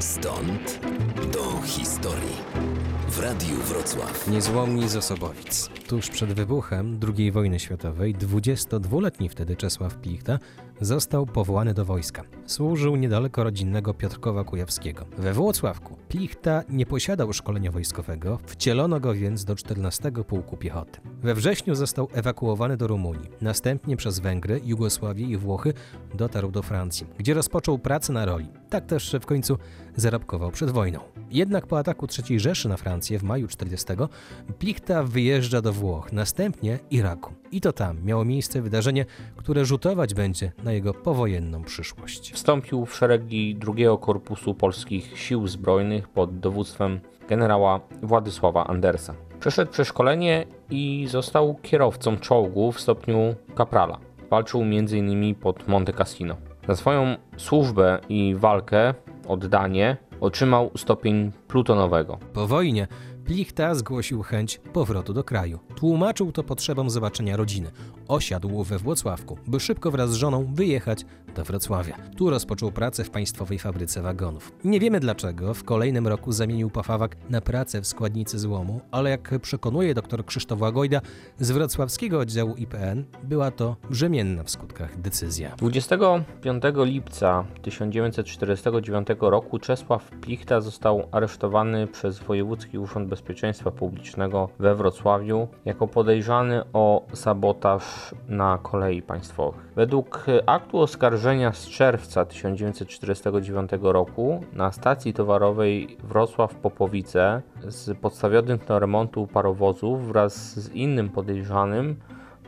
Stąd do historii. W Radiu Wrocław. Niezłomni z Osobowic. Tuż przed wybuchem II wojny światowej 22-letni wtedy Czesław Plichta został powołany do wojska. Służył niedaleko rodzinnego Piotrkowa Kujawskiego. We Włocławku Plichta nie posiadał szkolenia wojskowego, wcielono go więc do 14 Pułku Piechoty. We wrześniu został ewakuowany do Rumunii. Następnie przez Węgry, Jugosławię i Włochy dotarł do Francji, gdzie rozpoczął pracę na roli. Tak też w końcu zarobkował przed wojną. Jednak po ataku III Rzeszy na Francję w maju 40 Plichta wyjeżdża do Włoch, następnie Iraku. I to tam miało miejsce wydarzenie, które rzutować będzie na jego powojenną przyszłość. Wstąpił w szeregi drugiego Korpusu Polskich Sił Zbrojnych pod dowództwem generała Władysława Andersa. Przeszedł przeszkolenie i został kierowcą czołgu w stopniu kaprala. Walczył m.in. pod Monte Cassino. Za swoją służbę i walkę, oddanie, otrzymał stopień plutonowego. Po wojnie Plichta zgłosił chęć powrotu do kraju. Tłumaczył to potrzebą zobaczenia rodziny. Osiadł we Włocławku, by szybko wraz z żoną wyjechać do Wrocławia. Tu rozpoczął pracę w państwowej fabryce wagonów. Nie wiemy dlaczego w kolejnym roku zamienił Pafawak na pracę w składnicy złomu, ale jak przekonuje dr Krzysztof Łagojda z wrocławskiego oddziału IPN, była to brzemienna w skutkach decyzja. 25 lipca 1949 roku Czesław Plichta został aresztowany przez Wojewódzki Urząd Bezpieczeństwa Publicznego we Wrocławiu jako podejrzany o sabotaż na kolei państwowych. Według aktu oskarżenia z czerwca 1949 roku na stacji towarowej Wrocław-Popowice z podstawionych do remontu parowozów wraz z innym podejrzanym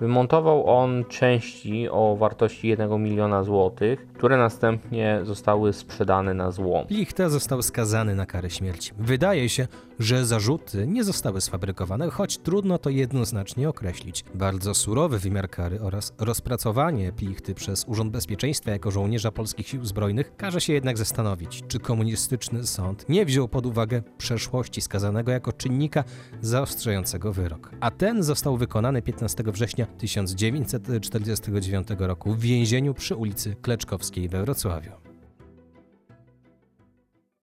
Wymontował on części o wartości 1 miliona złotych, które następnie zostały sprzedane na złom. Plichta został skazany na karę śmierci. Wydaje się, że zarzuty nie zostały sfabrykowane, choć trudno to jednoznacznie określić. Bardzo surowy wymiar kary oraz rozpracowanie Plichty przez Urząd Bezpieczeństwa jako żołnierza polskich sił zbrojnych każe się jednak zastanowić, czy komunistyczny sąd nie wziął pod uwagę przeszłości skazanego jako czynnika zaostrzającego wyrok. A ten został wykonany 15 września 1949 roku w więzieniu przy ulicy Kleczkowskiej we Wrocławiu.